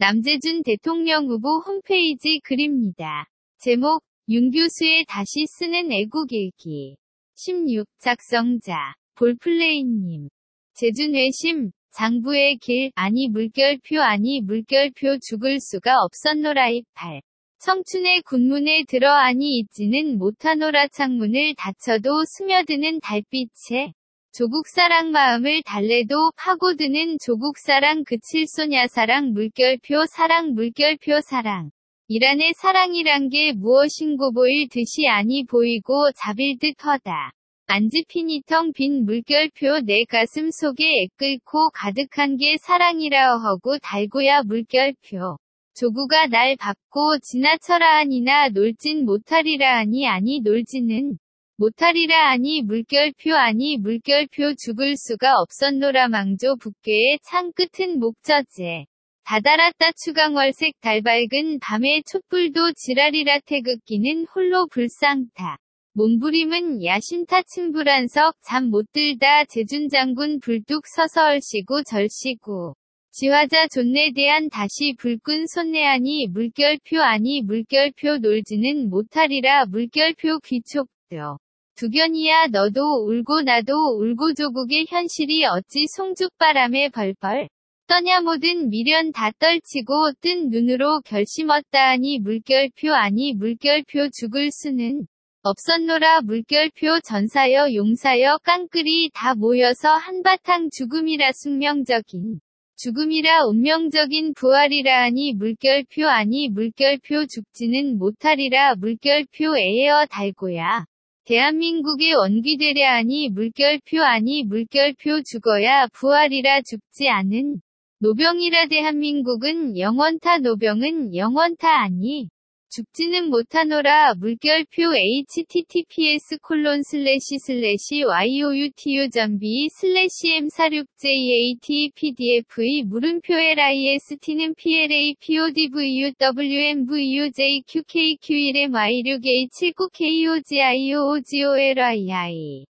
남재준 대통령 후보 홈페이지 글입니다. 제목, 윤 교수의 다시 쓰는 애국일기. 16. 작성자, 볼플레이님. 재준회심, 장부의 길, 아니 물결표 아니 물결표 죽을 수가 없었노라 이팔. 청춘의 군문에 들어 아니 있지는 못하노라 창문을 닫혀도 스며드는 달빛에 조국사랑 마음을 달래도 파고드는 조국사랑 그칠 소냐사랑 물결표 사랑 물결표 사랑 이란의 사랑이란 게 무엇인고 보일 듯이 아니 보이고 잡일 듯 허다. 안지피니텅 빈 물결표 내 가슴 속에 애끓고 가득한 게 사랑이라 허고 달고야 물결표. 조구가 날 받고 지나쳐라 하니나 놀진 못하리라 하니 아니 놀지는 못하리라 하니 물결표 아니 물결표 죽을 수가 없었노라 망조 북괴의 창 끝은 목저제. 다다랐다 추강월색 달밝은 밤의 촛불도 지랄이라 태극기는 홀로 불상타. 몸부림은 야심타 침불한석 잠 못 들다 재준장군 불뚝 서서 얼씨고 절씨고. 지화자 존내 대한 다시 불끈 손내하니 물결표 아니 물결표 놀지는 못하리라 물결표 귀촉뼈. 두견이야 너도 울고 나도 울고 조국의 현실이 어찌 송죽바람에 벌벌 떠냐 모든 미련 다 떨치고 뜬 눈으로 결심었다 하니 물결표 아니 물결표 죽을 수는 없었노라. 물결표 전사여 용사여 깡끌이 다 모여서 한바탕 죽음이라 숙명적인 죽음이라 운명적인 부활이라 하니 물결표 아니 물결표 죽지는 못하리라. 물결표 에어 달고야 대한민국의 원기되려 하니 물결표 아니 물결표 죽어야 부활이라 죽지 않은 노병이라 대한민국은 영원타 노병은 영원타 아니 죽지는 못하노라 물결표 https 콜론 슬래시 슬래시 youtu.b 슬래시 m46jat pdf의 물음표 list는 pla podvu wmvu jqqq1my6a79kogioogorii